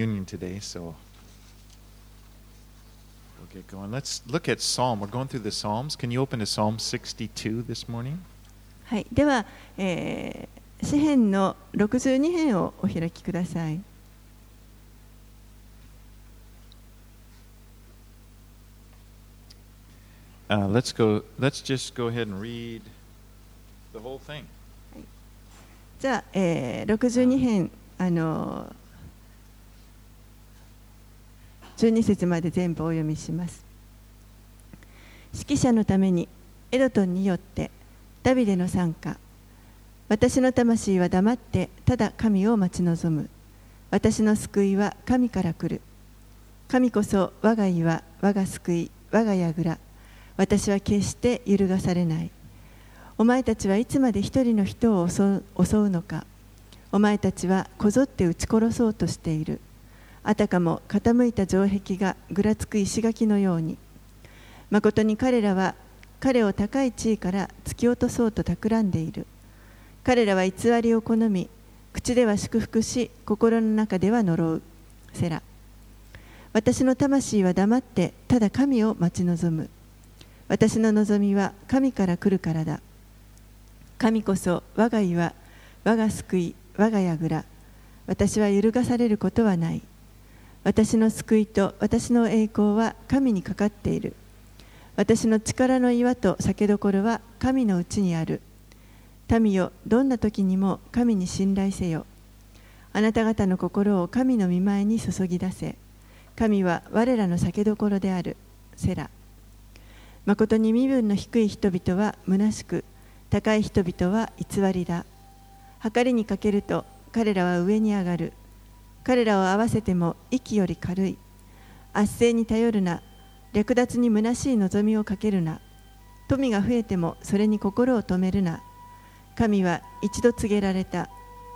communion today, so we'll get going. Let's look at Psalm. We're going through the Psalms. Can you open to Psalm 62 this morning? はい、では、えー、詩編の62編をお開きください。 Uh, let's go. Let's just go ahead and read the whole thing. じゃあ、えー、62編、あの 12節まで全部お読みします。指揮者のためにエドトンによってダビデの参加。私の魂は黙ってただ神を待ち望む。私の救いは神から来る。神こそ我が岩我が救い我が櫓。私は決して揺るがされない。お前たちはいつまで一人の人を襲うのか。お前たちはこぞって撃ち殺そうとしている。あたかも傾いた城壁がぐらつく石垣のように。誠に彼らは彼を高い地位から突き落とそうと企んでいる。彼らは偽りを好み口では祝福し心の中では呪う。セラ。私の魂は黙ってただ神を待ち望む。私の望みは神から来るからだ。神こそ我が岩我が救い我が櫓。私は揺るがされることはない。私の救いと私の栄光は神にかかっている。私の力の岩と酒どころは神のうちにある。民よどんな時にも神に信頼せよ。あなた方の心を神の御前に注ぎ出せ。神は我らの酒どころである。セラ。誠に身分の低い人々は虚しく高い人々は偽りだ。計りにかけると彼らは上に上がる。彼らを合わせても息より軽い。圧政に頼るな。略奪に虚しい望みをかけるな。富が増えてもそれに心を止めるな。神は一度告げられた。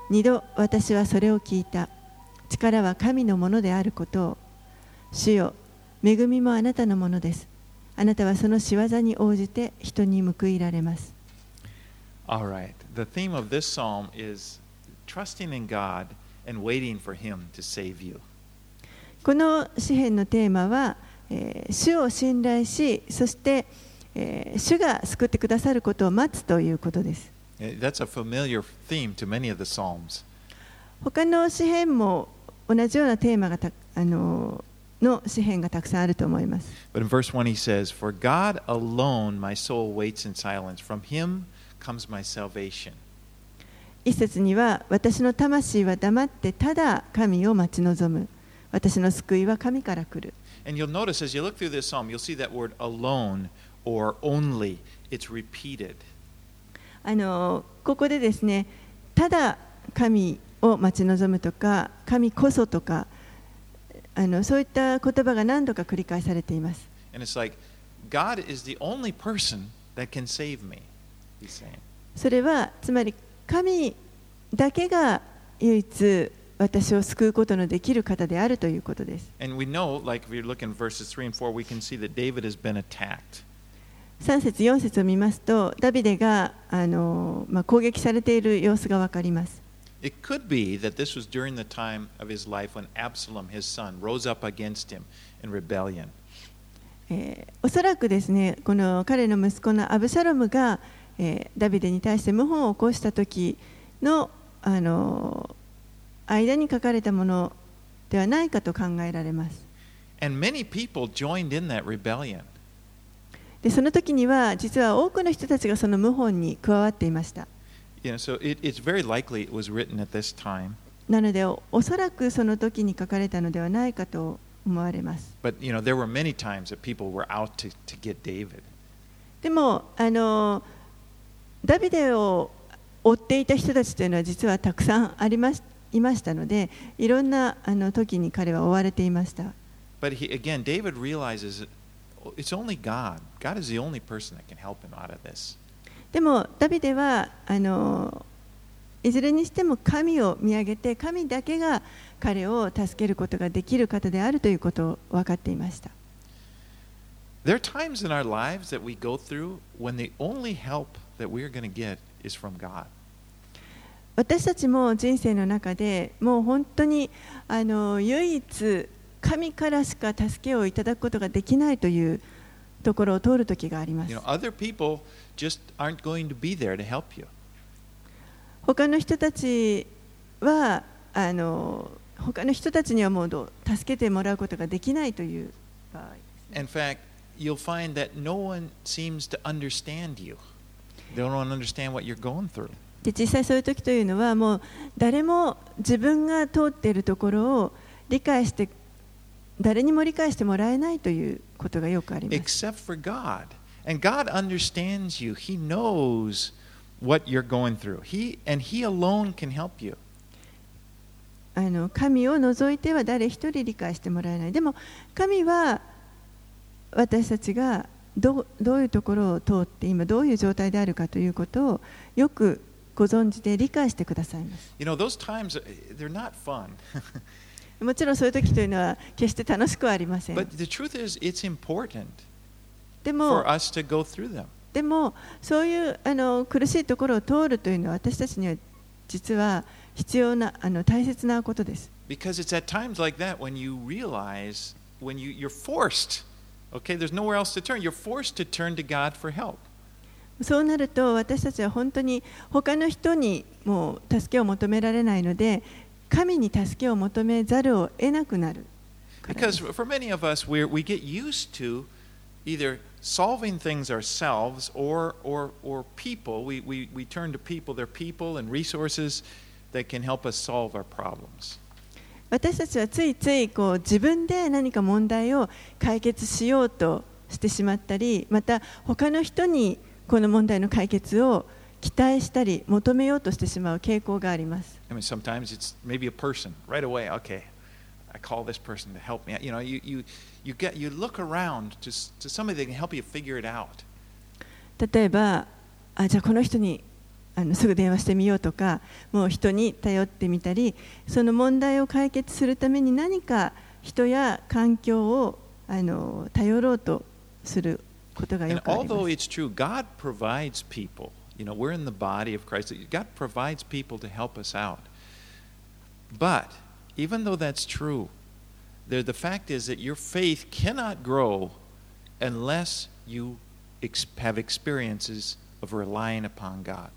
二度私はそれを聞いた。力は神のものであることを。主よ恵みもあなたのものです。あなたはその仕業に応じて人に報いられます。Alright, The theme of this psalm is trusting in God and waiting for Him to save you. この詩篇のテーマは、えー主を信頼しそして、えー主が救ってくださることを待つということです Eh, That's a familiar theme to many of the psalms. 他の詩篇も同じようなテーマがたあのの詩篇がたくさんあると思います But in verse 1, he says, For God alone my soul waits in silence. From Him comes my salvation. 一節には私の魂は黙ってただ神を待ち望む。私の救いは神から来る。Notice, psalm, only, あのここでですねただ神を待ち望むとか神こそとかあのそういった言葉が何度か繰り返されています。Like, それはつまり神だけが唯一私を救うことのできる方であるということです know, like if you look in verses 3 and 4, we can see that David has been attacked. 3節4節を見ますとダビデがあの、まあ、攻撃されている様子がわかります It could be that this was during the time of his life when Absalom, his son, rose up against him in rebellion. えーおそらくですねこの彼の息子のアブシャロムが、ダビデに対して謀反を起こした時の,あの間に書かれたものではないかと考えられます。でその時には実は多くの人たちがその謀反に加わっていました。なのでおそらくその時に書かれたのではないかと思われます。でもあの、uh, ダビデを追っていた人たちというのは実はたくさんありましたいましたのでいろんなあの時に彼は追われていました。でも、ダビデはあのいずれにしても神を見上げて、神だけが彼を助けることができる方であるということを分かっていました。私たちも人生の中でもう本当にあの唯一神からしか助けをいただくことができないというところを通る時があります。You 他の人たちはあの他の人たちにはもう助けてもらうことができないという場合、で実際そういう時というのはもう誰も自分が通っているところを理解して誰にも理解してもらえないということがよくあります。神を除いては誰一人理解してもらえない。でも神は私たちがどうどういうところを通って今どういう状態であるかということをよくご存知で理解してくださいます。You know, those times they're not fun. もちろんそういう時というのは決して楽しくはありません。but the truth is it's important でも for us to go through them. でもそういうあの苦しいところを通るというのは私たちには実は必要なあの大切なことです。Because it's at times like that when you realize when you, you're forced. Okay, there's nowhere else to turn. You're forced to turn to God for help. そうなると私たちは本当に他の人にもう助けを求められないので神に助けを求めざるを得なくなるからで Because す for many of us, we we get used to either solving things ourselves or, or, or people. We, we, we turn to people. There are people and resources that can help us solve our problems. 私たちはついついこう自分で何か問題を解決しようとしてしまったりまた他の人にこの問題の解決を期待したり求めようとしてしまう傾向があります。I mean, somebody can help you figure it out. 例えばあ、じゃあこの人にあのすぐ電話してみようとかもう人に頼ってみたりその問題を解決するために何か人や環境をあの頼ろうとすることがよくありま although す。it's true, God provides people. You know, we're in the body of Christ. God provides people to help us out. But even though that's true, the, the fact is that your faith cannot grow unless you ex- have experiences of relying upon God.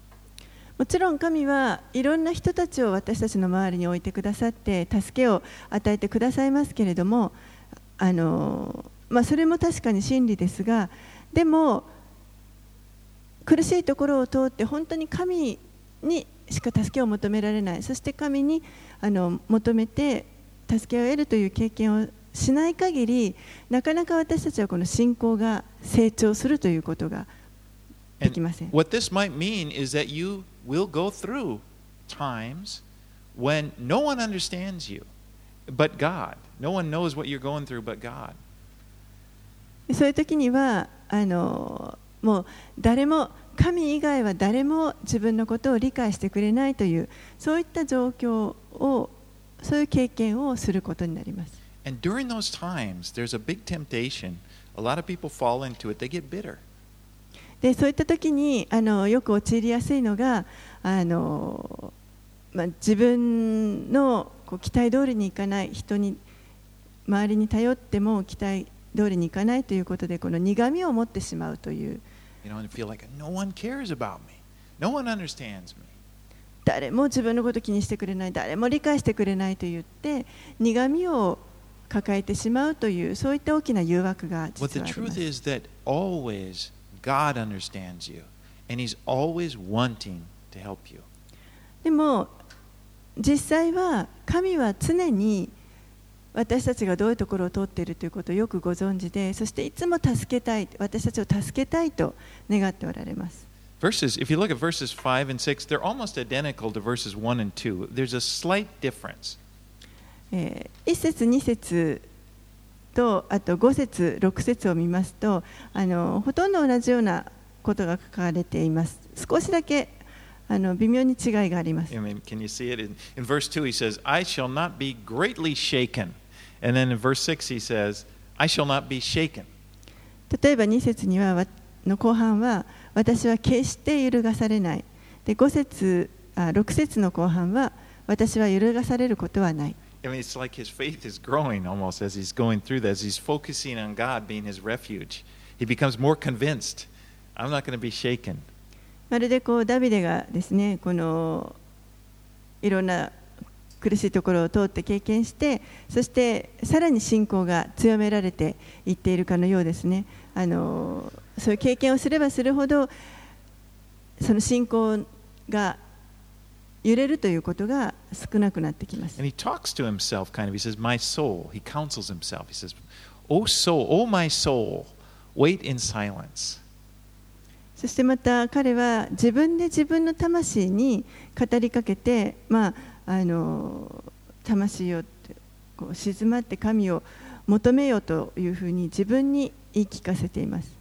もちろん神はいろんな人たちを私たちの周りに置いてくださって助けを与えてくださいますけれどもあの、まあ、それも確かに真理ですがでも苦しいところを通って本当に神にしか助けを求められない。そして神にあの求めて助けを得るという経験をしない限りなかなか私たちはこの信仰が成長するということができません。 What this might mean is that you will go through times when no one understands you but God. No one knows what you're going through but God. そういう時にはあのもう誰も神以外は誰も自分のことを理解してくれないというそういった状況をそういう経験をすることになります。 And during those times, there's a big temptation. A lot of people fall into it. They get bitter. でそういった時にあのよく陥りやすいのがあの、まあ、自分のこう期待通りにいかない人に周りに頼っても期待通りにいかないということでこの苦みを持ってしまうという You know, and feel like no one cares about me. No one understands me. 誰も自分のこと気にしてくれない誰も理解してくれないと言って苦みを抱えてしまうというそういった大きな誘惑が実はあります God understands you, and He's always wanting to help you. でも実際は神は常に私たちがどういうところを通っているということをよくご存知でそしていつも助けたい私たちを助けたいと願っておられます Verses, if you look at verses 5 and 6, they're almost identical to verses 1 and 2. There's a slight difference. えー1節2節とあと5節6節を見ますとあのほとんど同じようなことが書かれています少しだけあの微妙に違いがあります I mean, can you see it? In, in verse 2, he says, I shall not be greatly shaken. And then in verse 6, he says, I shall not be shaken. 例えば2節にはわの後半は私は決して揺るがされないで5節あ6節の後半は私は揺るがされることはない。I mean, it's like his faith is growing almost as he's going through this. He's focusing on God being his refuge. He becomes more convinced I'm not going to be shaken. まるでこうダビデがですねこのいろんな苦しいところを通って経験してそしてさらに信仰が強められていっているかのようですねあのそういう経験をすればするほどその信仰が揺れるということが少なくなってきます And he talks to himself kind of. He says, My soul. He counsels himself. He says, Oh, soul, oh, my soul, wait in silence. そしてまた彼は自分で自分の魂に語りかけて、まあ、あの魂をこう静まって神を求めよというふうに自分に言い聞かせています。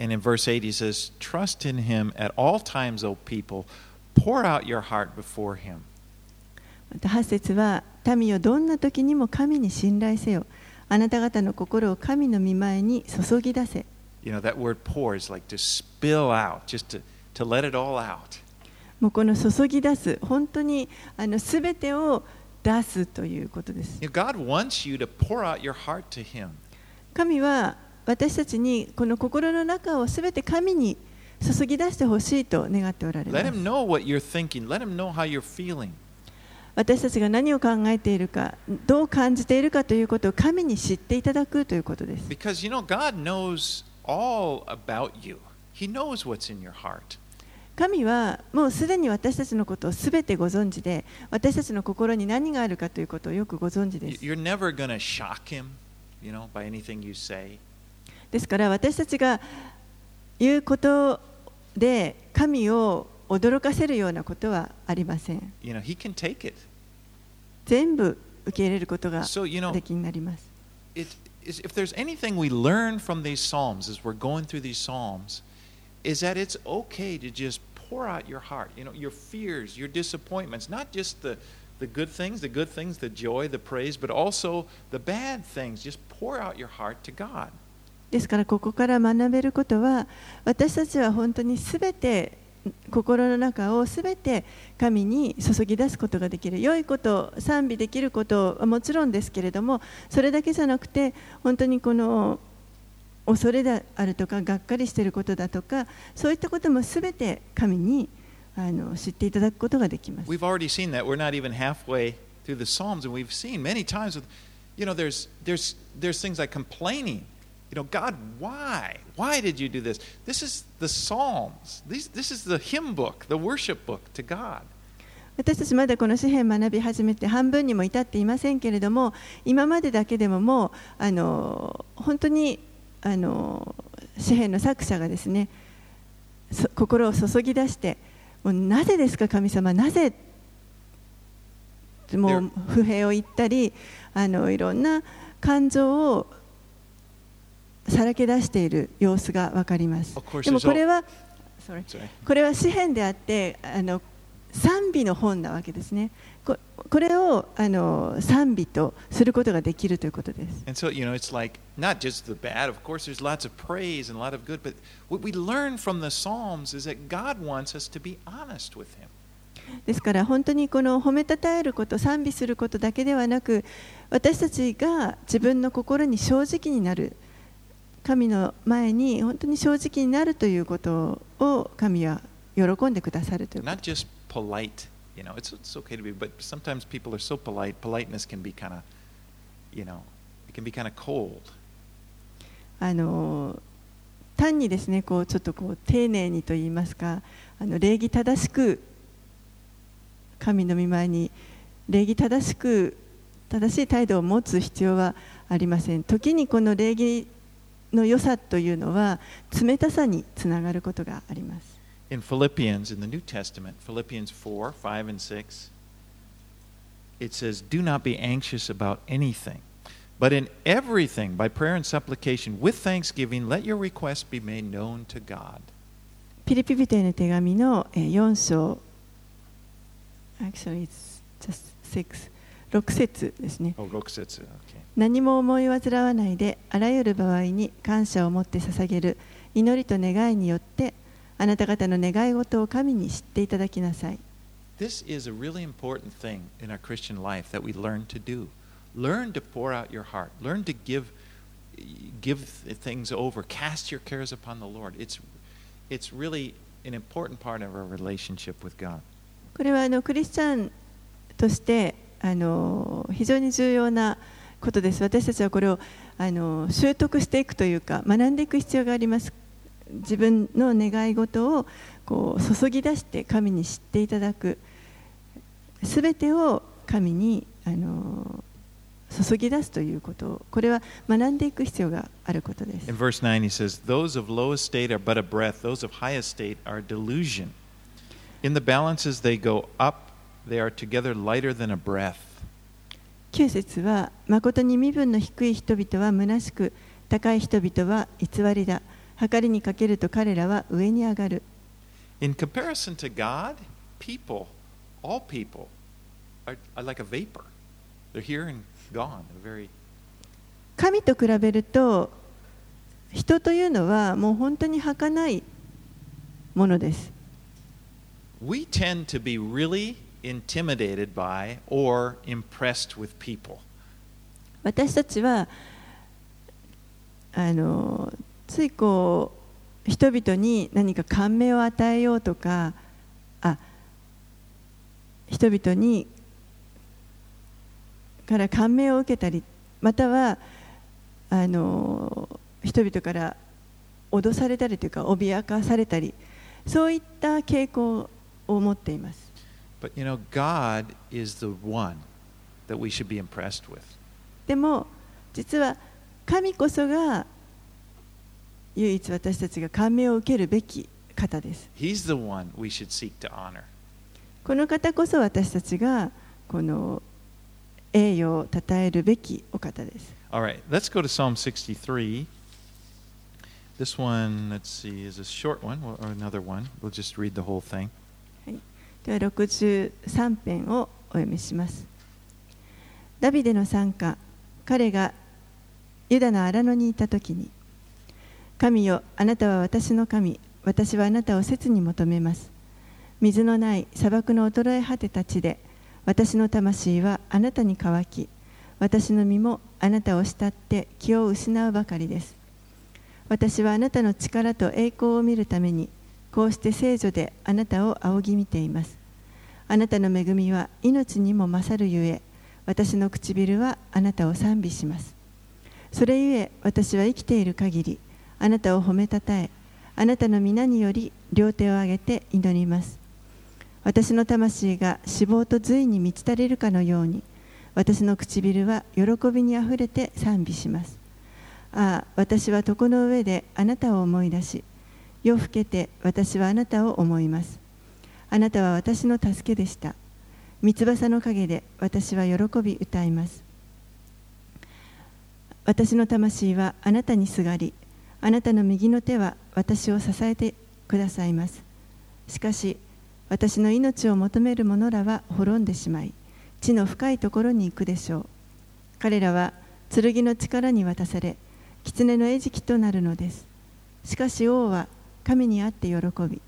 And in verse 8, he says, Trust in him at all times, O people. Pour out your heart before him. また8節は民をどんな時にも神に信頼せよ。あなた方の心を神の御前に注ぎ出せ。You know, that word pour is like to spill out, just to, to let it all out. もうこの注ぎ出す、本当にあの全てを出すということです。God wants you to pour out your heart to him. 神は私たちにこの心の中をすべて神に注ぎ出してほしいと願っておられます。私たちが何を考えているか、どう感じているかということを神に知っていただくということです。神はもうすでに私たちのことをすべてご存知で、私たちの心に何があるかということをよくご存知です。ですから私たちが言うことをで神を驚かせるようなことはありません You know, he can take it. 全部受け入れることが So, you know, できになります it, is, if there's anything we learn from these Psalms as we're going through these Psalms, is that it's okay to just pour out your heart, you know, your fears, your disappointments, not just the, the good things, the good things, the joy, the praise, but also the bad things. Just pour out your heart to God. ですからここから学べることは私たちは本当にすべて心の中をすべて神に注ぎ出すことができる良いこと賛美できることはもちろんですけれどもそれだけじゃなくて本当にこの恐れであるとかがっかりしていることだとかそういったこともすべて神にあの知っていただくことができます。We've already seen that. We're not even halfway through the Psalms, and we've seen many times with, you know, there's there's there's things like complaining. You know, God, why? Why did you do this? This is the Psalms. These, this is the hymn book, the worship book to God. 私たちまだこの詩篇学び始めて半分にも至っていませんけれども今までだけでももうあの本当にあの詩篇の作者がですねそ心を注ぎ出してもうなぜですか神様？なぜもう不平を言ったりあのいろんな感情をさらけ出している様子が分かりますでもこれは.これは詩篇であってあの賛美の本なわけですねここれをあの賛美とすることができるということです And so, you know, it's like not just the bad, of course, there's lots of praise and a lot of good, but what we learn from the Psalms is that God wants us to be honest with Him. ですから本当にこの褒めたたえること賛美することだけではなく私たちが自分の心に正直になる神の前に本当に正直になるということを神は喜んでくださるということ。単にですね、こうちょっとこう丁寧にと言いますか、あの礼儀正しく神の御前に礼儀正しく正しい態度を持つ必要はありません。時にこの礼儀の良さというのは冷たさにつながることがあります In Philippians, in the New Testament, Philippians 4, 5, and 6, it says, Do not be anxious about anything, but in everything, by prayer and supplication, with thanksgiving, let your requests be made known to God. ピリピ人への手紙のえー4章 Actually, it's just six 6節ですね Oh, 6節 okay. 何も思い煩わないであらゆる場合に感謝を持って捧げる祈りと願いによってあなた方の願い事を神に知っていただきなさい This is a really important thing in our Christian life that we learn to do. Learn to pour out your heart. Learn to give give things over. Cast your cares upon the Lord. It's it's really an important part of our relationship with God. これはあのクリスチャンとしてあの非常に重要なことです。私たちはこれをあの習得していくというか、学んでいく必要があります。自分の願い事をこう注ぎ出して神に知っていただく。すべてを神にあの注ぎ出すということを、これは学んでいく必要があることです。In the balance they go up, they are together lighter than a breath. 9節は誠に身分の低い人々は虚しく高い人々は偽りだ計りにかけると彼らは上に上がる In comparison to God, people, all people, are, are like a vapor. They're here and gone. They're very 神と比べると人というのはもう本当に儚いものです we tend to be really intimidated by or impressed with people. 私たちはあのついこう人々に何か感銘を与えようとかあ人々にから感銘を受けたりまたはあの人々から脅されたりというか脅かされたりそういった傾向を持っています。But you know, God is the one that we should be impressed with. でも実は神こそが唯一私たちが感銘を受けるべき方です。 He's the one we should seek to honor. この方こそ私たちがこの栄誉を称えるべきお方です。 All right, let's go to Psalm 63. This one, let's see, is a short one or another one. We'll just read the whole thing. では63編をお読みします。ダビデの参加、彼がユダの荒野にいた時に、神よ、あなたは私の神、私はあなたを切に求めます。水のない砂漠の衰え果てた地で、私の魂はあなたに乾き、私の身もあなたを慕って気を失うばかりです。私はあなたの力と栄光を見るために、こうして聖女であなたを仰ぎ見ています。あなたの恵みは命にも勝るゆえ、私の唇はあなたを賛美します。それゆえ私は生きている限り、あなたを褒めたたえ、あなたの皆により両手を上げて祈ります。私の魂が脂肪と髄に満ち足りるかのように、私の唇は喜びにあふれて賛美します。ああ、私は床の上であなたを思い出し、夜更けて私はあなたを思います。あなたは私の助けでした。三翼の陰で私は喜び歌います。私の魂はあなたにすがり、あなたの右の手は私を支えてくださいます。しかし、私の命を求める者らは滅んでしまい、地の深いところに行くでしょう。彼らは剣の力に渡され、狐の餌食となるのです。しかし王は神にあって喜び、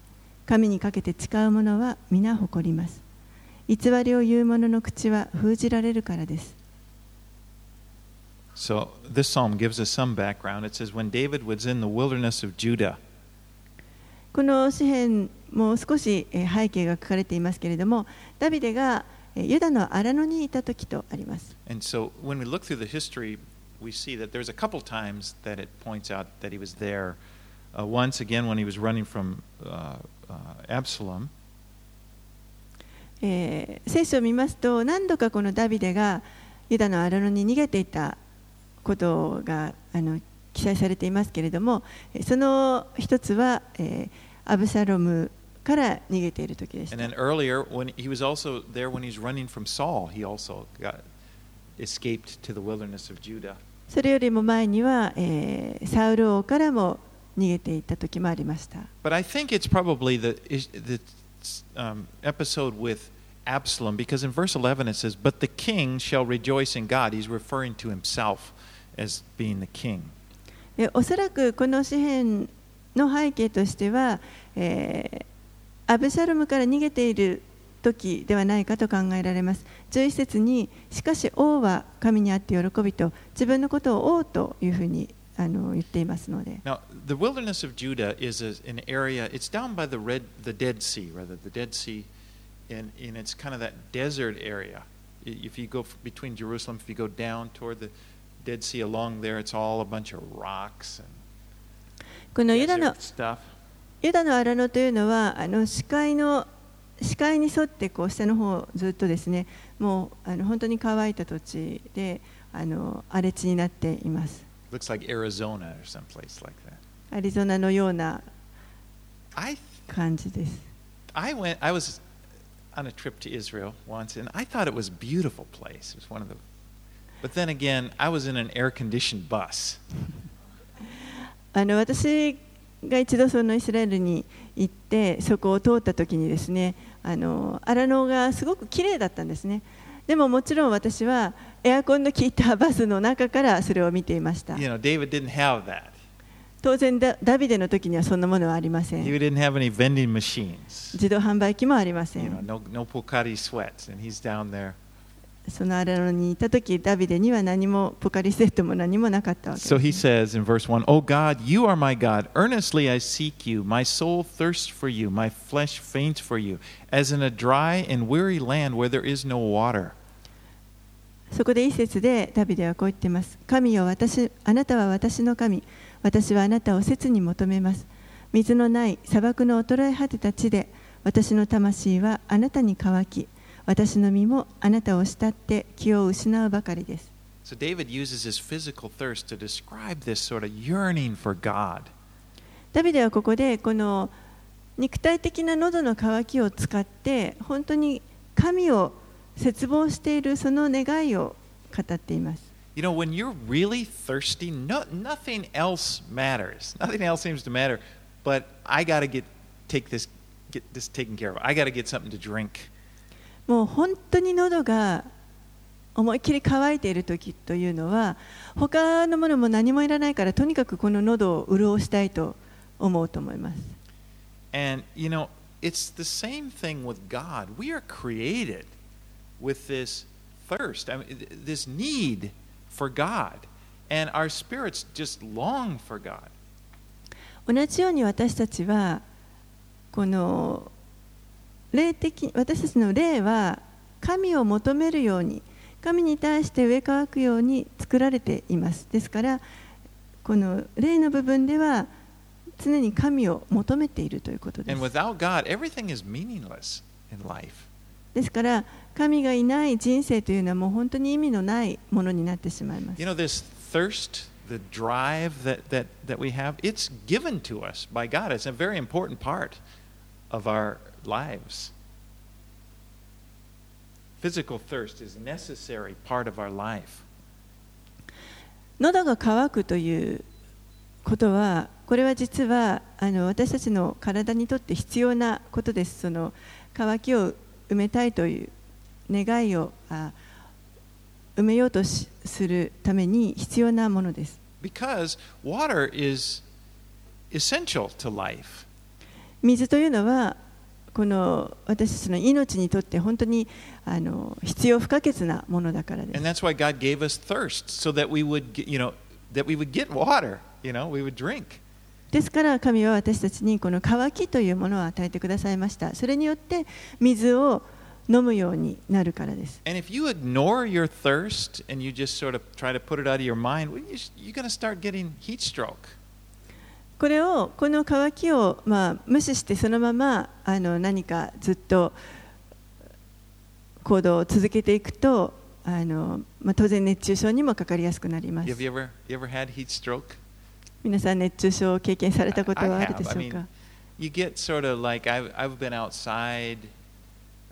神にかけて誓う者は皆誇ります。偽りを言う者の口は封じられるからです。So, this psalm gives us some background. It says, When David was in the wilderness of Judah, この詩篇も少しえー背景が書かれていますけれども、ダビデがえーユダの荒野にいた時とあります。and so when we look through the history, we see that there's a couple times that it points out that he was there. Uh, once again, when he was running from uh, uh, Absalom. 聖書を見ますと何度かこのダビデがユダのアロノに逃げていたことがあの記載されていますけれどもその一つはアブサロムから逃げている時でした。それよりも前にはサウル王からも逃げていた時もありました。But I think it's probably the, the um, episode with Absalom because in verse 11 it says, But the king shall rejoice in God. He's referring to himself as being the king. でおそらくこの詩篇の背景としては、えーアブシャロムから逃げている時ではないかと考えられます。11節に、しかし王は神にあって喜びと、自分のことを王というふうにあの言っていますので。Now, the wilderness of Judah is a, an area, it's down by the, red, the Dead Sea, rather, the Dead Sea, and, and it's kind of that desert area. If you go between Jerusalem, if you go down toward the Dead Sea along there, it's all a bunch of rocks この and ユダの.ユダの荒野というのはあの視界の視界に沿ってこう下の方ずっとですねもうあの本当に乾いた土地であの荒れ地になっています Looks like Arizona or someplace like that. アリゾナのような I, 感じです I went, I was on a trip to Israel once, and I thought it was a beautiful place. It was one of the, but then again, I was in an air-conditioned bus. あの私が一度そのイスラエルに行ってそこを通った時にですねあの荒野がすごく綺麗だったんですね でももちろん私はエアコンの効いたバスの中からそれを見ていました You know, David didn't have that. 当然ダダビデの時にはそんなものはありません He didn't have any vending machines. 自動販売機もありませ You know, ん no, no Pocari sweats, and he's down there. その荒野にいた時ダビデには何もポカリセットも何もなかったわけ So で he す、says in verse 1, Oh God, you are my God. Earnestly I seek you. My soul thirsts for you. My flesh faints for you, as in a dry and weary land where there is no water. そこで一節でダビデはこう言っています。神よ私あなたは私の神。私はあなたを切に求めます。水のない砂漠の衰え果てた地で私の魂はあなたに乾き。私の身もあなたを慕って気を失うばかりです。So David uses his physical thirst to describe this sort of yearning for God. ダビデはここでこの肉体的な喉の渇きを使って本当に神を切望しているその願いを語っています。You know, when you're really thirsty, no, nothing else matters. Nothing else seems to matter. But I got to get take this get this taken care of. I got to get something to drink. もう本当に喉が思いっきり乾いている時というのは他のものも何もいらないからとにかくこの喉を潤したいと思うと思います。And you know, it's the same thing with God. We are created 同じように私たちはこの霊的私たちの霊は神を求めるように神に対して上かくように作られています。ですからこの霊の部分では常に神を求めているということです。God, ですから神がいない人生というのはもう本当に意味のないものになってしまいます You know, this thirst, the drive that, that, that we have, it's given to us by God. It's a very important part of our lives. Physical thirst is a necessary part of our life. 喉が渇くということはこれは実はあの私たちの体にとって必要なことですその渇きを埋めたいという願いをあ埋めようとしするために必要なものです Because water is essential to life. 水というのはこの私たちの命にとって本当にあの必要不可欠なものだからで And す that's why God gave us thirst, so that we would, get, you know, that we would get water, you know, we would drink. ですから神は私たちにこの渇きというものを与えてくださいました。それによって水を飲むようになるからです。これをこの渇きをまあ無視してそのままあの何かずっと行動を続けていくとあのまあ当然熱中症にもかかりやすくなります。皆さん熱中症を経験されたことはあるでしょ I う have. か You get sort of like I've, I've been outside.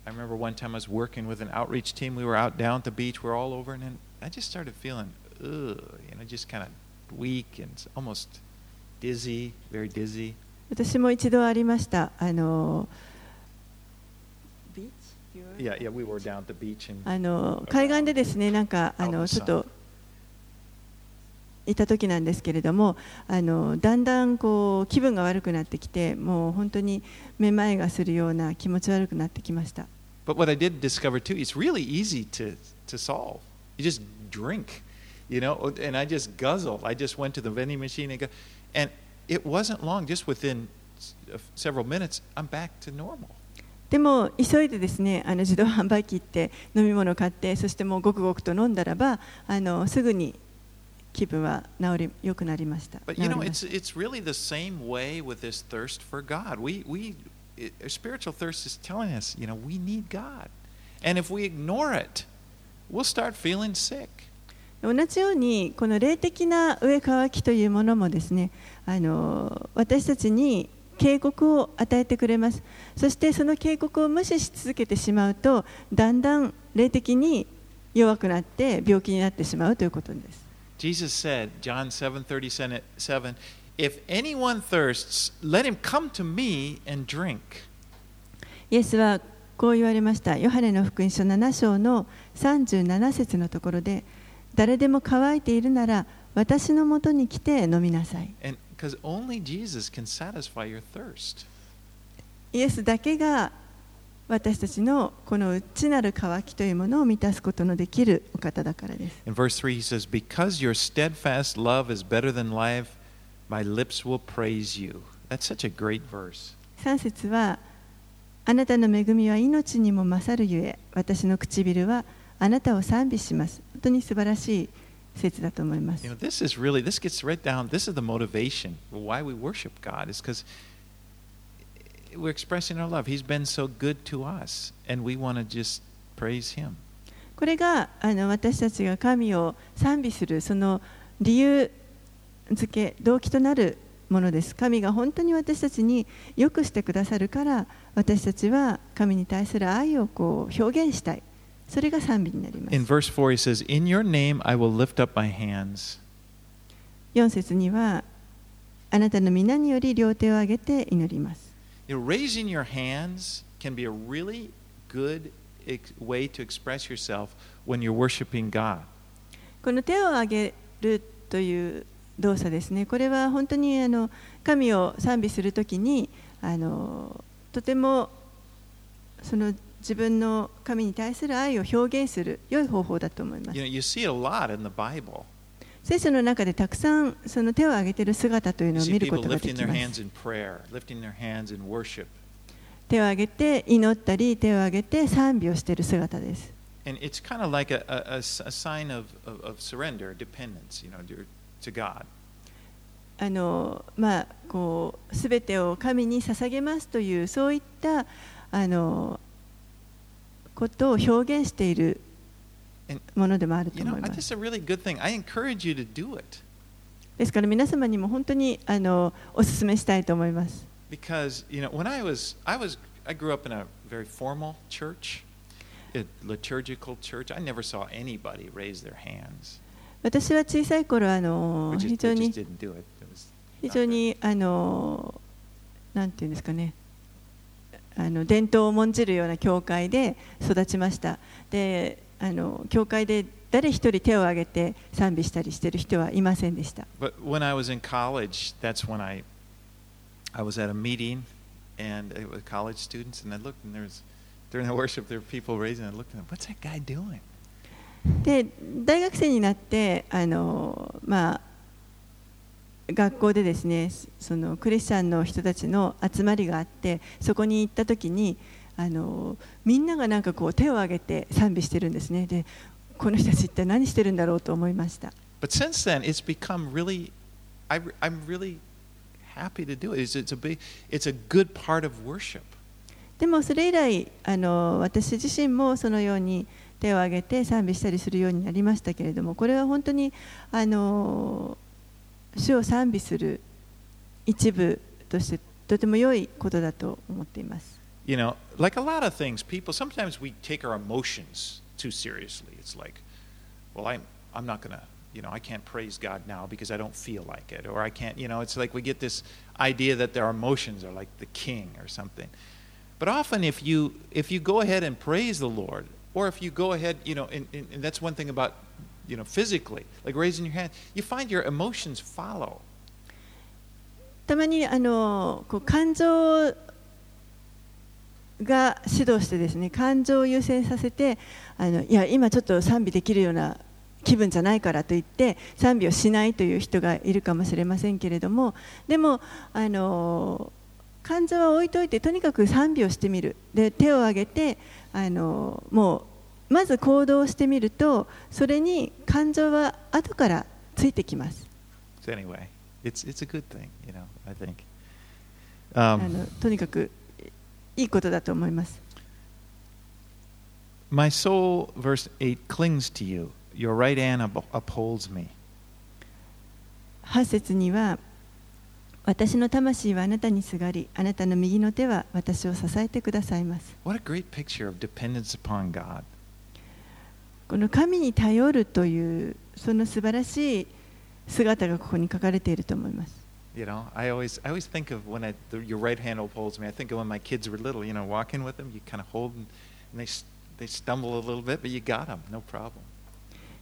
I remember one time I was working with an outreach team. We were out down at the beach. We're all over, and then I just started feeling, ugh, you know, just kind of weak and almost dizzy, very dizzy. 私も一度ありましたあの Yeah, yeah, we were down at the beach and あの海岸でですねなんかあのちょっといた時なんですけれどもあのだんだんこう気分が悪くなってきてもう本当にめまいがするような気持ち悪くなってきました。But what I did discover too, it's really easy to, to solve. You just drink, you know, and I just guzzled. I just went to the vending machine and, go, and it wasn't long, just within uh, several minutes, I'm back to normal. でも急いでですねあの自動販売機行って飲み物を買ってそしてもうごくごくと飲んだらばあのすぐに気分は治り良くなりました But 治 you り know, ま it's it's really the same way with this thirst for God. We we spiritual thirst is telling us, you know, we need God, and if we ignore it, we'll start feeling sick. 同じようにこの霊的な上乾きというものもですねあの私たちに警告を与えてくれますそしてその警告を無視し続けてしまうとだんだん霊的に弱くなって病気になってしまうということですイエスはこう言われました。ヨハネの福音書7章の37節のところで、誰でも乾いているなら、私のもとに来て飲みなさい。イエスだけが私たちのこの内なる渇きというものを満たすことのできるお方だからです。In verse 3, he says, Because your steadfast love is better than life, my lips will praise you. That's such a great verse. 3節はあなたの恵みは命にも勝るゆえ私の唇はあなたを賛美します。本当に素晴らしい説だと思います You know,。this is really, this gets right down, this is the motivation why we worship God, is because We express in our love. He's been so good to us, and we want to just praise him. これがあの私たちが神を賛美するその理由付け動機となるものです。神が本当に私たちによくしてくださるから私たちは神に対する愛をこう表現したい。それが賛美になります。4節にはあなたの皆により両手を上げて祈ります。Raising your hands can be a really good way to express yourself when you're worshiping God. この手を上げるという動作ですね、これは本当にあの神を賛美するときにあのとてもその自分の神に対する愛を表現する良い方法だと思います You know,。you see it a lot in the Bible. 聖書の中でたくさんその手を挙げている姿というのを見ることができます。手を挙げて祈ったり手を挙げて賛美をしている姿です。あのまあこうすべてを神に捧げますというそういったあのことを表現しているものでもあると思います。ですから皆様にも本当にあのお勧めしたいと思います。私は小さい頃あの非常に非常にあのなんていうんですかね。あの伝統を重んじるような教会で育ちました。であの教会で誰一人手を挙げて賛美したりしている人はいませんでした。で大学生になってあの、まあ、学校でですねそのクリスチャンの人たちの集まりがあってそこに行ったときに。あのみんながなんかこう手を挙げて賛美してるんですねでこの人たち一体何してるんだろうと思いました But since then, it's become really. I, I'm really happy to do it. It's, it's a big. It's a good part of worship. でもそれ以来あの私自身もそのように手を挙げて賛美したりするようになりましたけれどもこれは本当にあの主を賛美する一部としてとても良いことだと思っています。You know, like a lot of things, people sometimes we take our emotions too seriously. It's like, well, I'm I'm not gonna, you know, I can't praise God now because I don't feel like it, or I can't, you know, it's like we get this idea that our emotions are like the king or something. But often, if you if you go ahead and praise the Lord, or if you go ahead, you know, and, and, and that's one thing about, you know, physically, like raising your hand, you find your emotions follow. たまにあのこう感情 が指導してですね感情を優先させてあのいや今ちょっと賛美できるような気分じゃないからといって賛美をしないという人がいるかもしれませんけれどもでもあの感情は置いといてとにかく賛美をしてみるで手を挙げてあのもうまず行動してみるとそれに感情は後からついてきます。So anyway, it's it's a good thing, you know. I think. あ Um, のとにかくいいことだと思います。my soul, verse eight, clings to you. Your right hand up- upholds me. 8節には私の魂はあなたにすがりあなたの右の手は私を支えてくださいます What a great picture of dependence upon God. この神に頼るというその素晴らしい姿がここに書かれていると思います You know, I always I always think of when I, the, your right hand upholds me. I think of when my kids were little. You know, walking with them, you kind of hold them, and they s- they stumble a little bit, but you got them, no problem.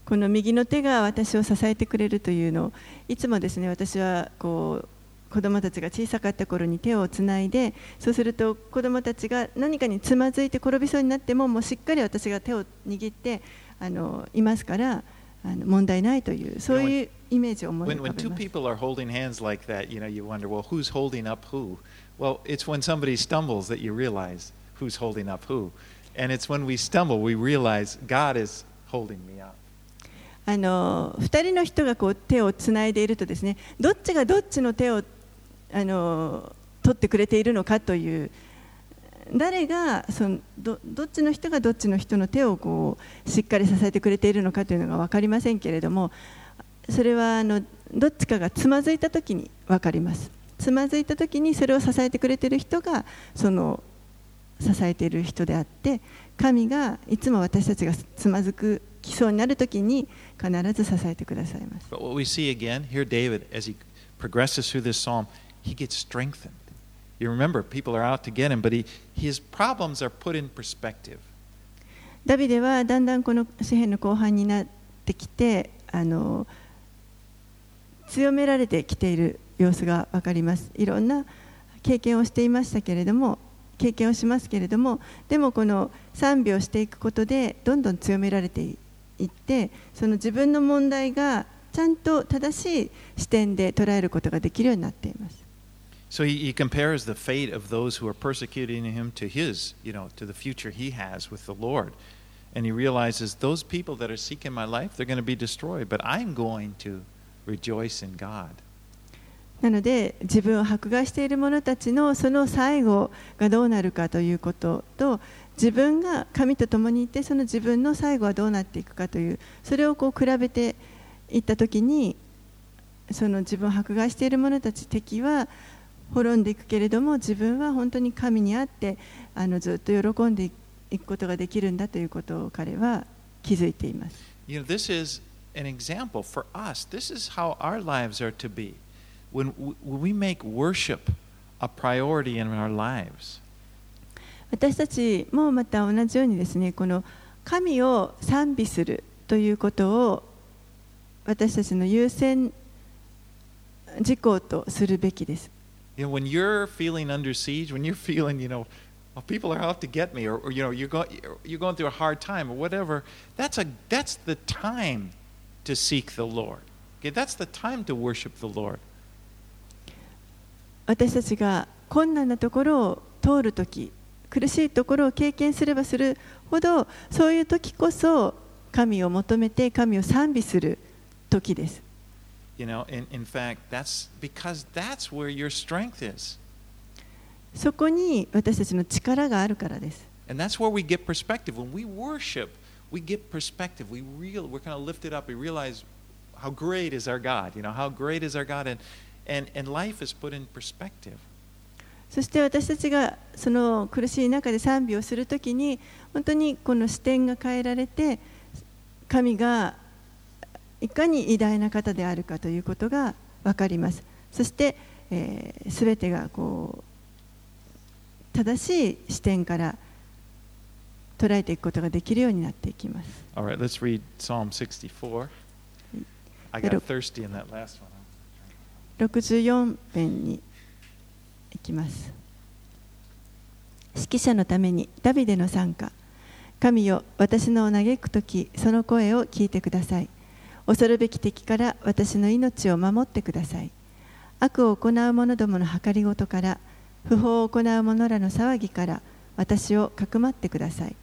この右の手が私を支えてくれるというのをいつもですね私はこう子供たちが小さかった頃に手をつないでそうすると子供たちが何かにつまずいて転びそうになってももうしっかり私が手を握ってあのいますからあの問題ないというそういうイメージを思い When 浮 when かべ two ます。people are holding hands like that, you know, you wonder, well, who's holding up who? Well, it's when somebody stumbles that you realize who's holding up who, and it's when we stumble we realize God is holding me up. あの2人の人がこう手をつないでいるとですねどっちがどっちの手をあの取ってくれているのかという誰がそのどどっちの人がどっちの人の手をこうしっかり支えてくれているのかというのが分かりませんけれどもそれはあのどっちかがつまずいた時に分かりますつまずいた時にそれを支えてくれている人がその支えている人であって神がいつも私たちがつまずくきそうになる時に必ず支えてくださいます But what we see again here, David, as he progresses through this psalm, he gets strengthened. You remember, people are out to get him, but he, his problems are put in perspective. ダビデはだんだんこの詩篇の後半になってきてあの強められてきている様子が分かりますいろんな経験をしていましたけれども経験をしますけれどもでもこの賛美をしていくことでどんどん強められていってその自分の問題がちゃんと正しい視点で捉えることができるようになっています So he, he compares the fate of those who are persecuting him to his, you know, to the future he has with the Lord. And he realizes those people that are seeking my life, they're going to be destroyed, but I'm going to rejoice in God. なので自分を迫害している者たちのその最後がどうなるかということと自分が神と共にいてその自分の最後はどうなっていくかというそれをこう比べていった時にその自分を迫害している者たち敵は滅んでいくけれども自分は本当に神にあってあのずっと喜んでいくことができるんだということを彼は気づいています。You know, this is an example for us. This is how our lives are to be. When, we make worship a priority in our lives, 私たちもまた同じようにですねこの神を賛美するということを私たちの優先事項とするべきです。You know, when you're feeling under siege, when you're feeling, you know, well, people are out to get me, or, or you know, you're, go, you're going through a hard time, or whatever, that's, a, that's the time to seek the Lord. Okay, that's the time to worship the Lord. 私たちが困難なところを通るとき苦しいところを経験すればするほどそういう時こそ神を求めて神を賛美する時です。You know, in, in fact, that's because that's where your strength is. そこに私たちの力があるからです。 And that's where we get perspective. When we worship, we get perspective. We real, we're kind of lifted up. We realize how great is our God. You know, how great is our God, and and and life is put in perspective. そして私たちがその苦しい中で賛美をするときに本当にこの視点が変えられて神が いかに偉大な方であるかということが分かります。そして、えー、全てがこう正しい視点から捉えていくことができるようになっていきます。All right, let's read Psalm 64. I got thirsty in that last one. 64編に行きます。指揮者のためにダビデの参加。神よ私の嘆く時その声を聞いてください恐るべき敵から私の命を守ってください。悪を行う者どもの計りごとから不法を行う者らの騒ぎから私をかくまってください。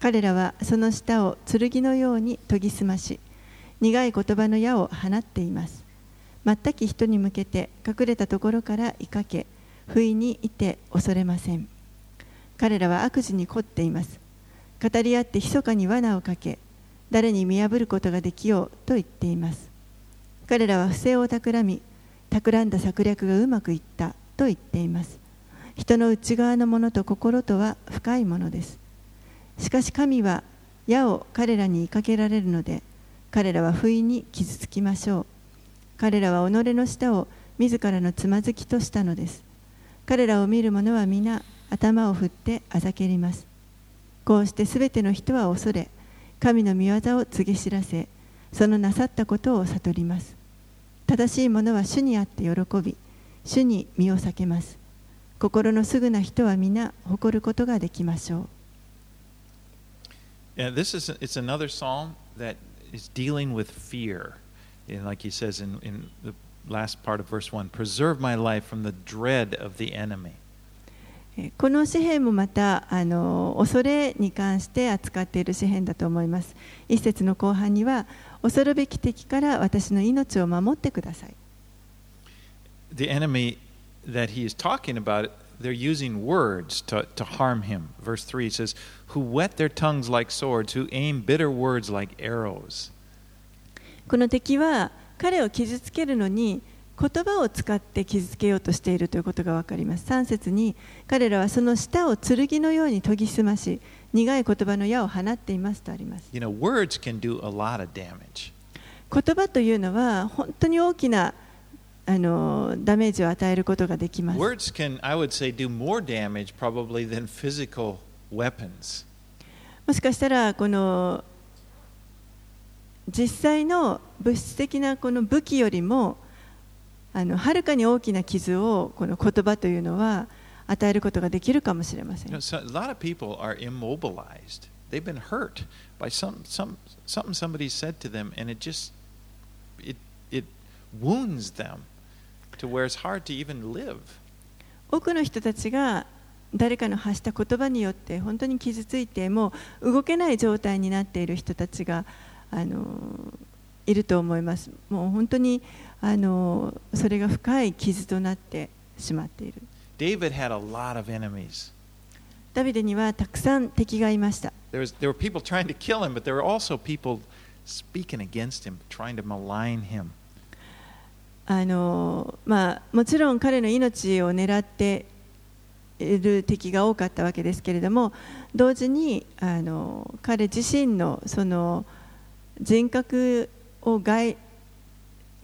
彼らはその舌を剣のように研ぎ澄まし苦い言葉の矢を放っています。全き人に向けて隠れたところからいかけ不意にいて恐れません。彼らは悪事に凝っています。語り合って密かに罠をかけ誰に見破ることができようと言っています。彼らは不正を企み企んだ策略がうまくいったと言っています。人の内側のものと心とは深いものです。しかし神は矢を彼らにいかけられるので彼らは不意に傷つきましょう。彼らは己の舌を自らのつまずきとしたのです。彼らを見る者は皆頭を振ってあざけります。こうしてすべての人は恐れ神の御業を告げ知らせそのなさったことを悟ります正しい者は主にあって喜び主に身を避けます心のすぐな人は皆誇ることができましょう Yeah, this is it's another psalm that is dealing with fear. And like he says in, in the last part of verse 1 Preserve my life from the dread of the enemy. えこの詩篇もまたあの恐れに関して扱っている詩篇だと思います。一節の後半には恐るべき敵から私の命を守ってください。The enemy that he is talking about, they're using words to, to harm him. Verse 3 says, Who whet their tongues like swords, who aim bitter words like arrows. この敵は彼を傷つけるのに言葉を使って傷つけようとしているということが分かります。3節に彼らはその舌を剣のように研ぎ澄まし苦い言葉の矢を放っていますとあります。You know, words can do a lot of damage. 言葉というのは本当に大きなあのダメージを与えることができます。Words can, I would say, do more damage probably than physical weapons. もしかしたらこの実際の物質的なこの武器よりもあのはるかに大きな傷をこの言葉というのは与えることができるかもしれません。多くの人たちが誰かの発した言葉によって本当に傷ついてもう動けない状態になっている人たちがあのいると思います。もう本当にあのそれが深い傷となってしまっている。ダビデにはたくさん敵がいました。あのまあ、もちろん彼の命を狙っている敵が多かったわけですけれども同時にあの彼自身の,その人格をを害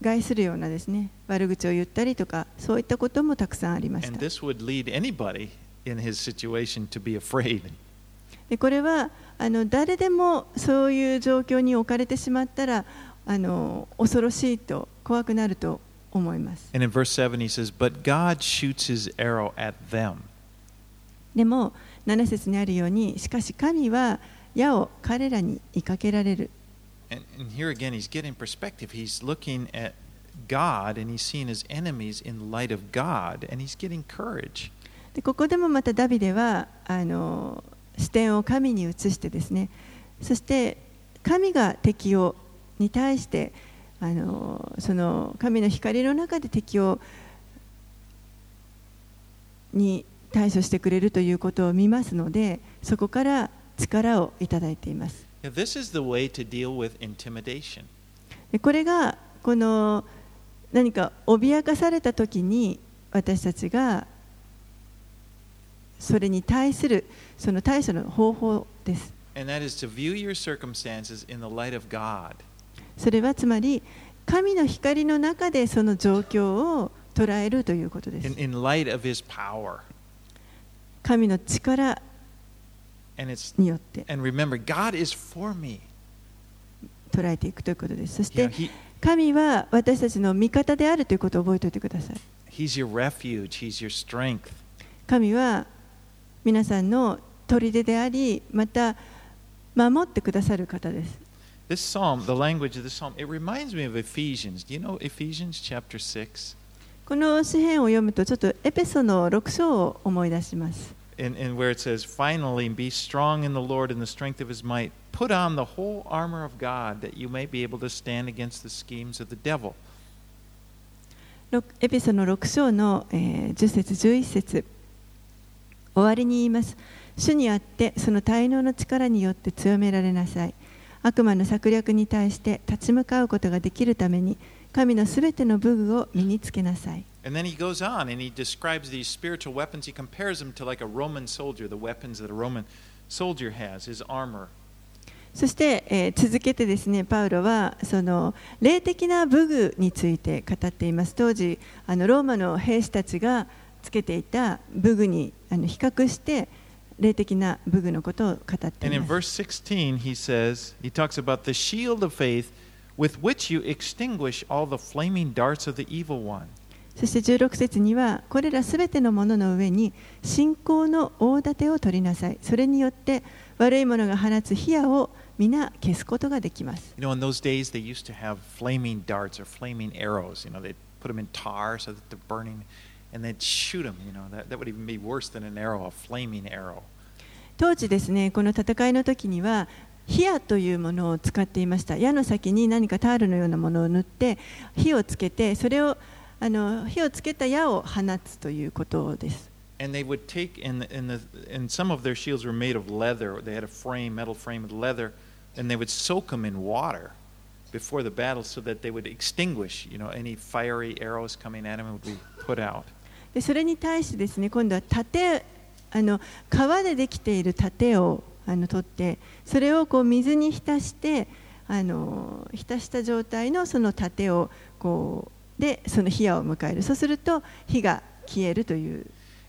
害するようなですね悪口を言ったりとかそういったこともたくさんありました.でこれはあの誰でもそういう状況に置かれてしまったらあの恐ろしいと怖くなると思います And in verse 7, he says, But God shoots his arrow at them. でも7節にあるようにしかし神は矢を彼らに追いかけられる And, and here again, he's getting perspective. He's looking at God and he's seeing his enemies in light of God, and he's getting courage. でここでもまたダビデはあの視点を神に移してですねそして神が敵をに対してあのその神の光の中で敵をに対処してくれるということを見ますのでそこから力をいただいていますこれがこの何か脅かされた時に私たちがそれに対するその対処の方法です。それはつまり神の光の中でその状況を捉えるということです。神の力によって and remember, God is for me. 捉えていくということです。そして he, 神は私たちの味方であるということを覚えておいてください。he's your refuge, he's your strength. 神は皆さんの砦でありまた守ってくださる方です This psalm, the language of this psalm, it reminds me of Ephesians. Do you know Ephesians chapter 6? この詩篇を読むとちょっとエペソの6章を思い出します And, and where it says, Finally, be strong in the Lord and the strength of his might. Put on the whole armor of God that you may be able to stand against the schemes of the devil. エペソの6章の、えー10節11節終わりに言います主にあってその滞納の力によって強められなさい悪魔の策略に対して立ち向かうことができるために神のすべての武具を身につけなさい And then he goes on and he describes these spiritual weapons. He compares them to like a Roman soldier, the weapons that a Roman soldier has, his armor. そして、えー続けてですねパウロはその霊的な武具について語っています当時あのローマの兵士たちがつけていた武具にあの比較して霊的な武具のことを語って And い in ます verse 16, he says, he talks about the shield of faith with which you extinguish all the flaming darts of the evil one. そして16節にはこれらすべてのものの上に信仰の大盾を取りなさい。それによって悪いものが放つ火矢を皆消すことができます。当時ですね、この戦いの時には火矢というものを使っていました。矢の先に何かタールのようなものを塗って火をつけて、それをあの火をつけた矢を放つということです。And they would take, and, and, the, and some of あの、あの、あの、あの、あの、あ、あの、あの、あの、あの、あの、あの、あの、あ、あの、あの、あの、あの、あの、あの、あの、でその火矢を迎えるそうすると火が消えるという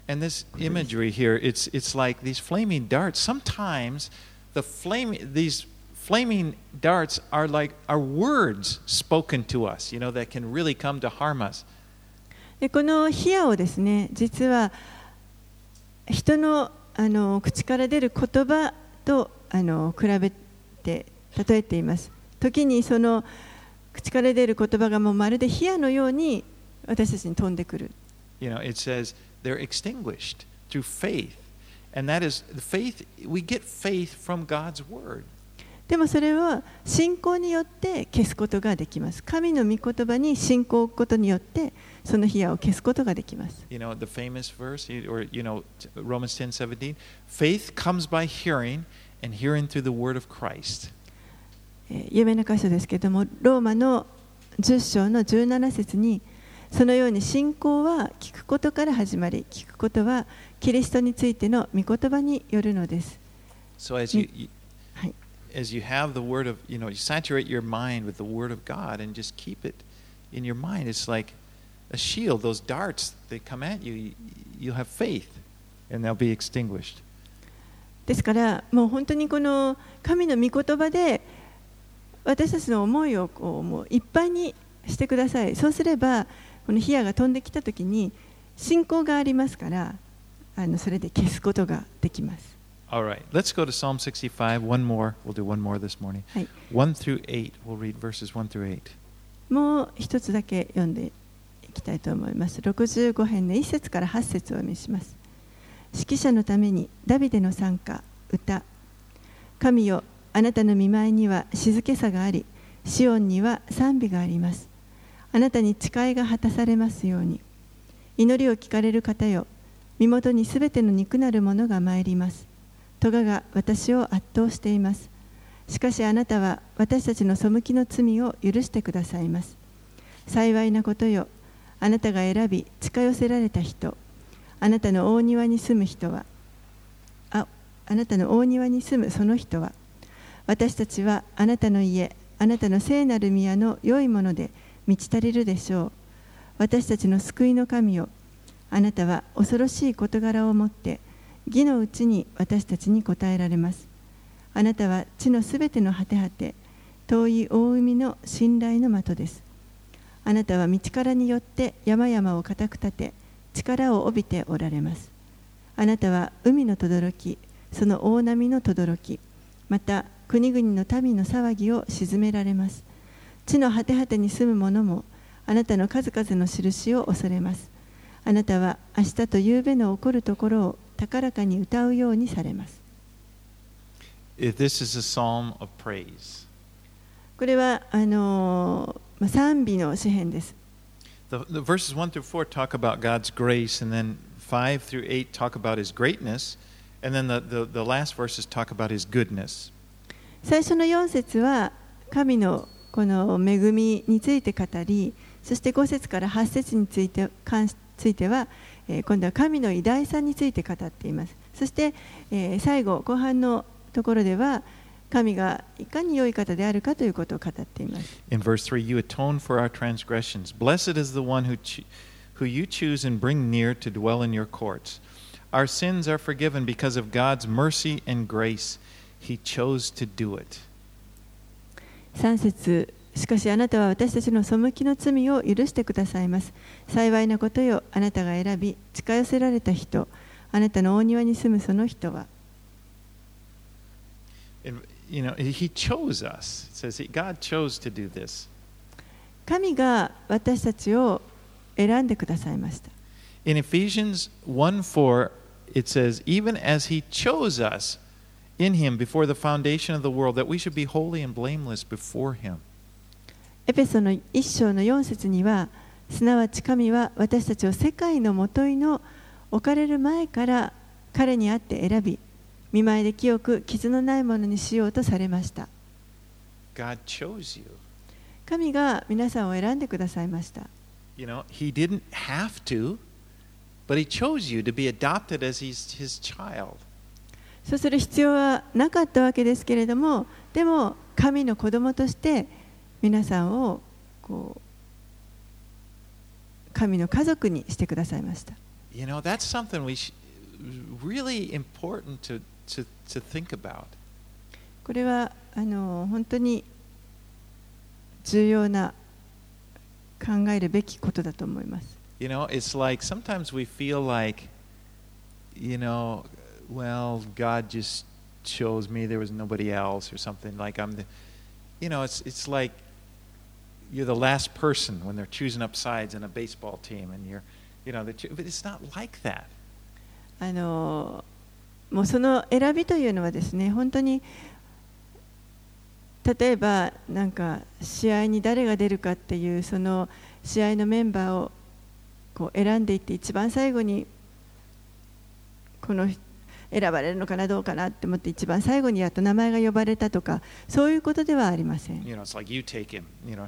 And this imagery here, it's, it's like these flaming darts. Sometimes the flame, these flaming darts are like are words spoken to us, you know, that can really come to harm us. でこの火矢をですね実は人のあの口から出る言葉とあの比べて例えています時にその口から出る言葉がもうまるで火矢のように私たちに飛んでくる You know, it says they're extinguished through faith. And that is the faith, we get faith from God's word. でもそれは信仰によって消すことができます神の御言葉に信仰を置くことによってその火矢を消すことができます You know, the famous verse, or, you know, Romans 10 17, faith comes by hearing, and hearing through the word of Christ. えー有名な箇所ですけれどもローマの10章の17節にそのように信仰は聞くことから始まり聞くことはキリストについての御言葉によるのです So as you, you はい as you have the word of, you know, you saturate your mind with the word of God and just keep it in your mind. It's like a shield. Those darts, they come at you. you you'll have faith, and they'll be extinguished. ですからもう本当にこの神の御言葉で私たちの思いをこうもういっぱいにしてくださいそうすればこの火矢が飛んできた時に信仰がありますからあのそれで消すことができます All right, let's go to Psalm 65. One more. We'll do one more this morning. はい1 through 8. We'll read verses 1 through 8. もう一つだけ読んでいきたいと思います。65編の1節から8節をお見せします。指揮者のためにダビデの賛歌、歌。神よ、あなたの見舞いには静けさがあり、シオンには賛美があります。あなたに誓いが果たされますように。祈りを聞かれる方よ、身元にすべての肉なるものが参ります。咎が私を圧倒しています。しかしあなたは私たちの背きの罪を許してくださいます。幸いなことよ、あなたが選び近寄せられた人、あなたの大庭に住む人は、ああなたの大庭に住むその人は、私たちはあなたの家、あなたの聖なる宮の良いもので満ち足りるでしょう。私たちの救いの神よ、あなたは恐ろしい事柄を持って、義のうちに私たちに答えられます。あなたは地のすべての果て果て、遠い大海の信頼の的です。あなたは道からによって山々を固く立て、力を帯びておられます。あなたは海の轟その大波の轟また国々の民の騒ぎを鎮められます地の果て果てに住む者もあなたの数々の印を恐れますあなたは明日と夕べの起こるところを高らかに歌うようにされます This is a psalm of praise. これはあの賛美の詩篇です。The, the verses 1 through 4 talk about God's grace, and then 5 through 8 talk about his greatness, and then the, the, the last verses talk about his goodness. 最初の4節は神のこの恵みについて語り、そして5節から8節について関しついては、えー今度は神の偉大さについて語っています。そして、えー最後、後半のところでは、神がいかに良い方であるかということを語っています。In verse 3, you atone for our transgressions. Blessed is the one who, who you choose and bring near to dwell in your courts. Our sins are forgiven because of God's mercy and grace. He chose to do it. 3節しかしあなたは私たちの背きの罪を許してくださいます。幸いなことよ、あなたが選び、近寄せられた人、あなたの大庭に住むその人は。And, you know, he chose us. It says he, God chose to do this. 神が私たちを選んでくださいました。In Ephesians 1 4, it says, Even as he chose us in him before the foundation of the world, that we should be holy and blameless before him. エペソの一章の4節には、すなわち神は私たちを世界のもといの置かれる前から彼にあって選び、見舞いで清く傷のないものにしようとされました。 God chose you. 神が皆さんを選んでくださいました。 You know, he didn't have to, but he chose you to be adopted as he's his child. そうする必要はなかったわけですけれども、でも神の子供として皆さんをこう神の家族にしてくださいました。You know, that's something we really important to, to, to think about. これはあの本当に重要な考えるべきことだと思います。You know, it's like sometimes we feel like, you know, well, God just chose me. There was nobody else, or something like I'm the, you know, it's it's like you're the last person when they're choosing up sides in a baseball team, and you're, you know, the, but it's not like that. あのもうその選びというのはですね本当に例えばなんか試合に誰が出るかっていうその試合のメンバーをこう選んでいって一番最後にこの 選ばれるのかなどうかなって思って一番最後にやっと名前が呼ばれたとかそういうことではありません。You know, it's like you take him, you know.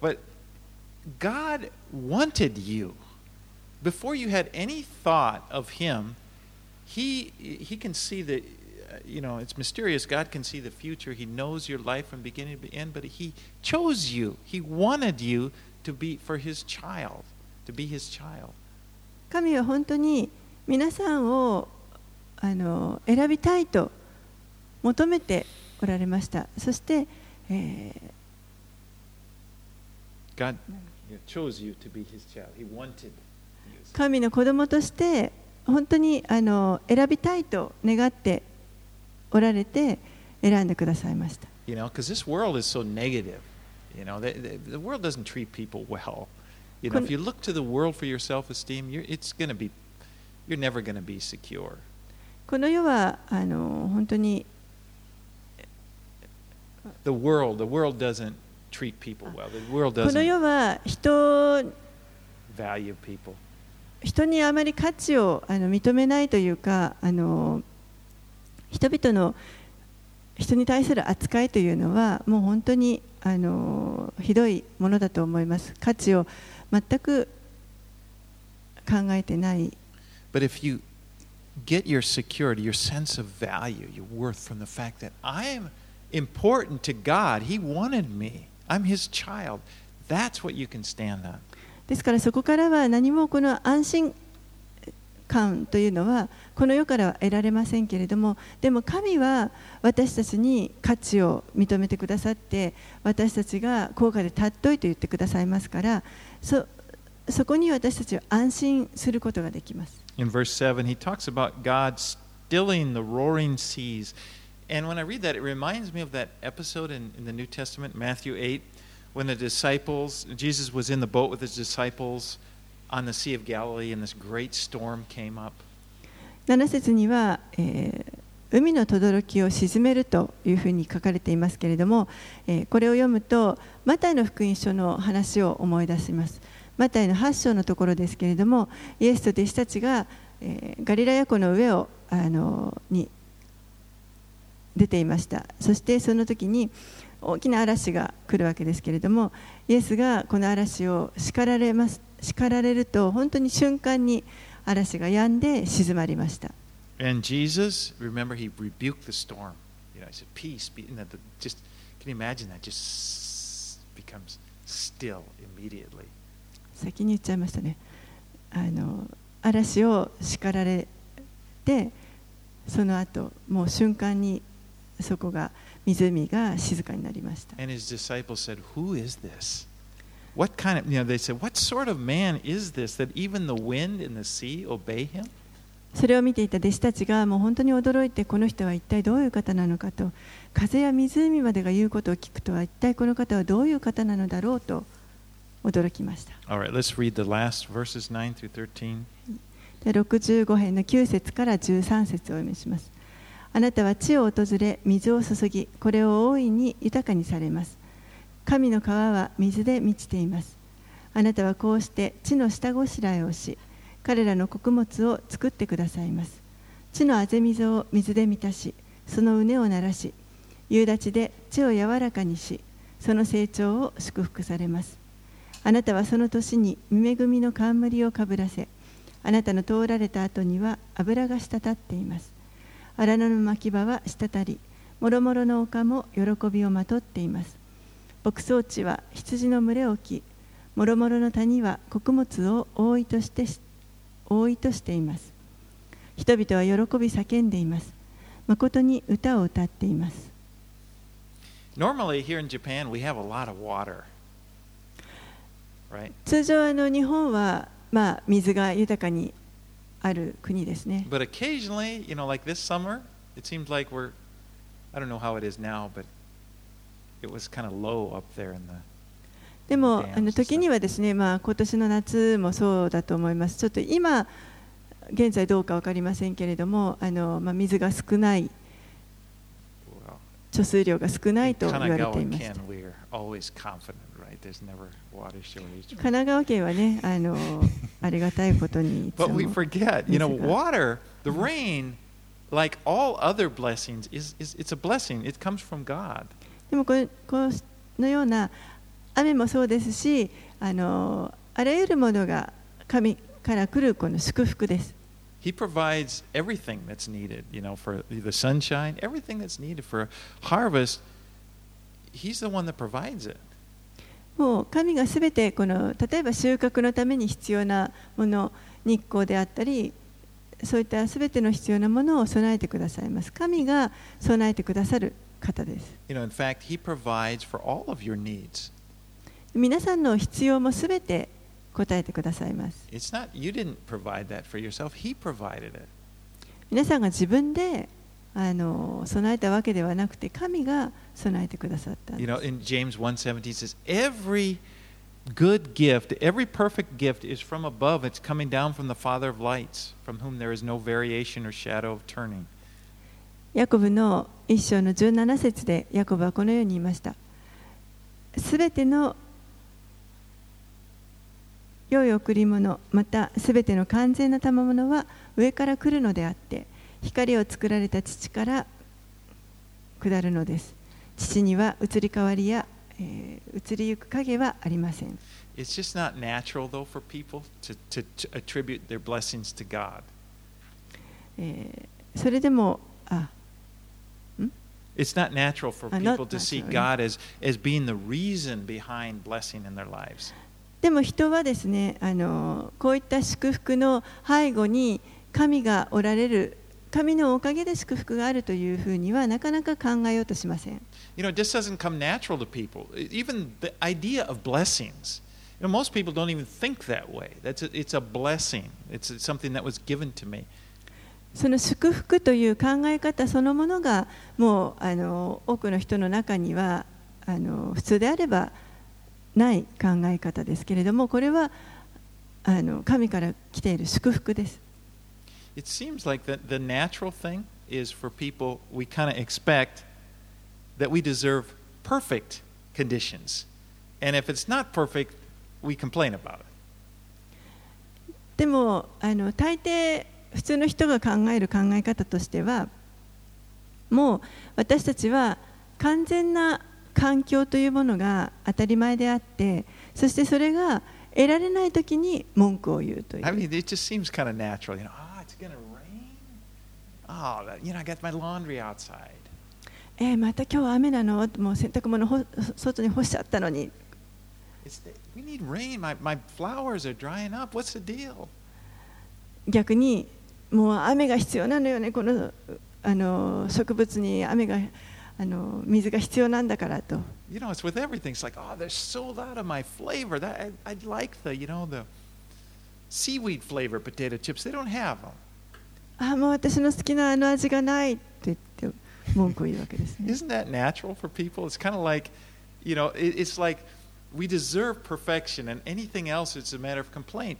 but God wanted you. Before you had any thought of him, he he can see the uh, you know, it's mysterious. God can see the future. He knows your life from beginning to end, but he chose you. He wanted you to be for his child, to be his child. 神は本当に皆さんをあの選びたいと求めておられました。そして、えー神の子供として本当にあの選びたいと願っておられて選んでくださいました。この世界は本当にこの世はあの本当に The world, the world doesn't treat people well. The world この doesn't 世は人 value people. 人にあまり価値をあの認めないというかあの人々の人に対する扱いというのはもう本当にあのひどいものだと思います価値を全く考えてない But if you get your security, your sense of value, your worth from the fact that I am important to God, He wanted me, I'm His child, that's what you can stand on. ですからそこからは何もこの安心感というのはこの世からは得られませんけれどもでも神は私たちに価値を認めてくださって私たちが高価で尊いと言ってくださいますからそそこに私たちは安心することができます。In verse 7, he talks about God stilling the roaring seas. And when I read that, it reminds me of that episode in, in the New Testament, Matthew 8, when the disciples, Jesus was in the boat with his disciples on the Sea of Galilee, and this great storm came up. 7節には、えー海の轟を鎮めるというふうに書かれていますけれども、えーこれを読むとマタイの福音書の話を思い出します マタイの8章のところですけれどもイエスと弟子たちが、えーガリラヤ湖の上をあのに出ていましたそしてその時に大きな嵐が来るわけですけれどもイエスがこの嵐を叱られます叱られると本当に瞬間に嵐が止んで静まりました And Jesus, remember, he rebuked the storm. You know, he said, Peace, be, and the, just, can you imagine that? Just becomes still immediately. 先に言っちゃいましたねあの嵐を叱られてその後もう瞬間にそこが湖が静かになりました And his disciples said, Who is this? What kind of, you know, they said, What sort of man is this that even the wind and the sea obey him? それを見ていた弟子たちがもう本当に驚いてこの人は一体どういう方なのかと風や湖までが言うことを聞くとは一体この方はどういう方なのだろうと驚きました All right, let's read the last verses 9 through 13. で65編の9節から13節をお読みします。あなたは地を訪れ、水を注ぎ、これを大いに豊かにされます。神の川は水で満ちています。あなたはこうして地の下ごしらえをし、彼らの穀物を作ってくださいます。地のあぜ水を水で満たし、その畝を鳴らし、夕立で地を柔らかにし、その成長を祝福されます。あなたはその年に恵みの冠をかぶらせ、あなたの通られた後には油が滴っています。荒野の牧場は滴り、もろもろの丘も喜びをまとっています。牧草地は羊の群れを置き、もろもろの谷は穀物を覆いとして覆いとしています。人々は喜び叫んでいます。誠に歌を歌っています。Normally, here in Japan, we have a lot of water. 通常あの日本は、まあ、水が豊かにある国ですね。But occasionally, you know, like this summer, it seems like we're, I don't know how it is now, but it was kind of low up there in the. でもあの時にはですね、まあ、今年の夏もそうだと思います。ちょっと今現在どうか分かりませんけれども、あのまあ、水が少ない、貯水量が少ないと言われていました。神奈川県はね、あのありがたいことにいつ But も we forget, you know, water, the rain, like all other blessings, is, is it's a blessing. It comes from God. でもこれこのような雨もそうですし、あのあらゆるものが神から来るこの祝福です。He provides everything that's needed, you know, for the sunshine, everything that's needed for harvest. He's the one that provides it. もう神がすべてこの例えば収穫のために必要なもの日光であったりそういったすべての必要なものを備えてくださいます神が備えてくださる方です You know, in fact, He provides for all of your needs. 皆さんの必要もすべて答えてくださいます It's not, you didn't provide that for yourself, He provided it. 皆さんが自分であの備えたわけではなくて神が備えてくださったん You で know, す in James 1:17 it says, Every good gift, every perfect gift is from above. It's coming down from the Father of lights, from whom there is no variation or shadow of turning. ヤコブの一章の17節でヤコブはこのように言いました。すべての良い贈り物、またすべての完全な賜物は上から来るのであって、光を作られた父から下るのです。父には移り変わりや、えー移りゆく影はありません。It's just not natural, though, for people to, to, to attribute their blessings to God. えーそれでも、あ It's not natural for Uh, people to see God as, as being the reason behind blessing in their lives. でも人はですねあのこういった祝福の背後に神がおられる神のおかげで祝福があるというふうにはなかなか考えようとしません You know, it just doesn't come natural to people. Even the idea of blessings You know, most people don't even think that way. That's a, it's a blessing. It's something that was given to me. その祝福という考え方そのものがもうあの多くの人の中にはあの普通であればない考え方ですけれどもこれはあの神から来ている祝福です。It seems like the, the natural thing is for people, we kind of expect that we deserve perfect conditions. And if it's not perfect, we complain about it. でもあの大抵普通の人が考える考え方としてはもう私たちは完全な環境というものが当たり前であってそしてそれが得られないときに文句を言うとい I う mean, it just seems kind of natural. You know, oh, it's to rain. Oh, that- you know, I got my laundry outside. えーまた今日は雨なのもう洗濯物ほ外に干しちゃったのに we need rain. My, my flowers are drying up. What's the deal? 逆にもう雨が必要なのよねこのあの植物に雨があの水が必要なんだからと You know, it's with everything. It's like, oh, they're sold out of my flavor. That I, I'd like the, you know, the seaweed flavor potato chips. They don't have them. ああもう私の好きなあの味がないって言って文句を言うわけですね Isn't that natural for people? It's kind of like, you know, it, it's like we deserve perfection, and anything else is a matter of complaint.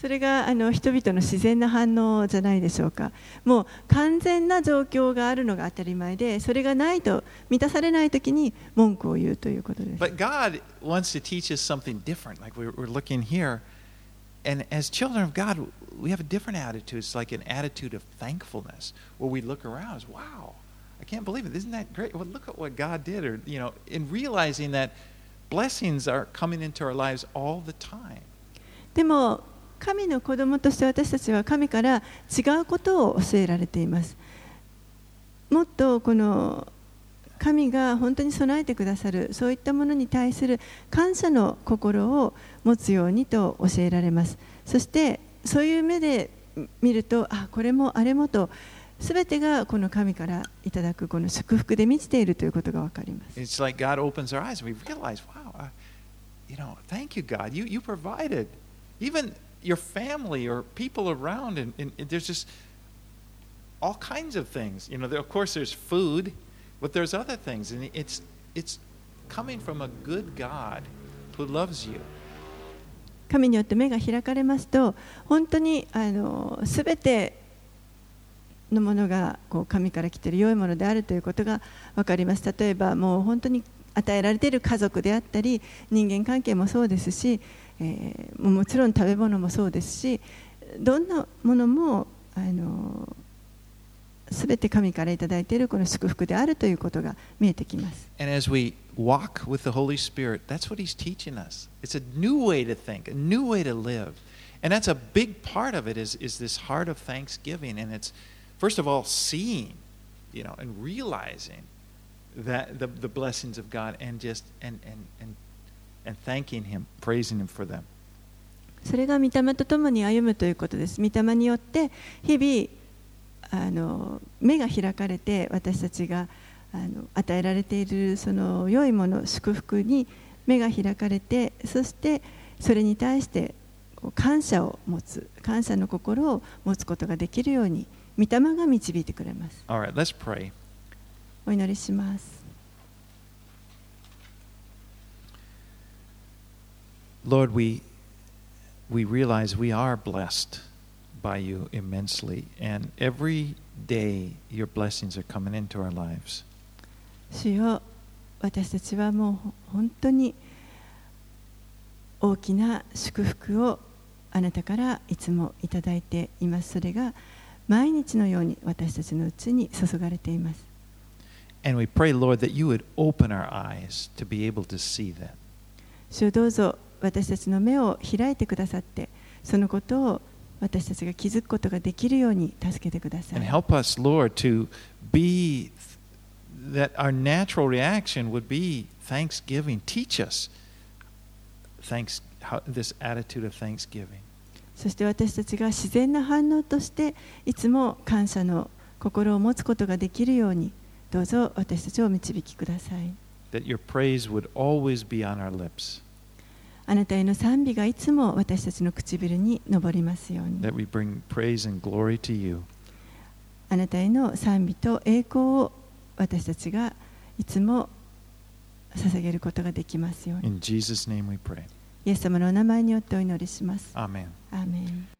それがあの人々の自然な反応じゃないでしょうかもう完全な状況があるのが当たり前でそれがないと満たされないときに文句を言うということです But God wants to teach us something different. Like we're, we're looking here, and as children of God, we have a different attitude. It's like an attitude of thankfulness, where we look around, as wow, I can't believe it. Isn't that great? Well, look at what God did, or you know, in realizing that blessings are coming into our lives all the time. でも神の子供として私たちは神から違うことを教えられています。もっとこの神が本当に備えてくださるそういったものに対する感謝の心を持つようにと教えられます。そしてそういう目で見るとあこれもあれもと全てがこの神からいただくこの祝福で満ちているということが分かります。Your family or people around, and, and and there's just all kinds of things. You know, there, of course, there's food, but there's other things. And it's, it's coming from a good God who loves you. 神によって目が開かれますと本当にあの全てのものがこう神から来ている良いものであるということが分かります例えばもう本当に与えられている家族であったり人間関係もそうですし、えーももちろん食べ物もそうですしどんなものもあの全て神からいただいているこの祝福であるということが見えてきます。And as we walk with the Holy Spirit, that's what He's teaching us. It's a new way to think, a new way to live. And that's a big part of it is, is this heart of thanksgiving. And it's, first of all, seeing, you know, and realizing that the, the blessings of God and just, and, and, and, and thanking Him, praising Him for them. それが御霊と共に歩むということです。御霊によって日々あの目が開かれて私たちがあの与えられているその良いもの祝福に目が開かれてそしてそれに対して感謝を持つ感謝の心を持つことができるように御霊が導いてくれます。All right, let's pray. お祈りします。Lord, we, we realize we are blessed by you immensely. And every day, your blessings are coming into our lives. 主よ私たちはもう本当に大きな祝福をあなたからいつもいただいていますそれが毎日のように私たちのうちに注がれています And we pray, Lord, that you would open our eyes to be able to see that. 主よどうぞ 私たちの目を開いてくださってそのことを私たちが気づくことができるように助けてくださ And い help us, Lord, to be that our natural reaction would be thanksgiving. Teach us thanks, how, this attitude of thanksgiving. そして私たちが自然な反応としていつも感謝の心を持つことができるようにどうぞ私たちをお導きください That your praise would always be on our lips. あなたへの賛美がいつも私たちの唇に上りますように that we bring praise and glory to you. あなたへの賛美と栄光を私たちがいつも捧げることができますように In Jesus' name we pray. イエス様のお名前によってお祈りします.アーメン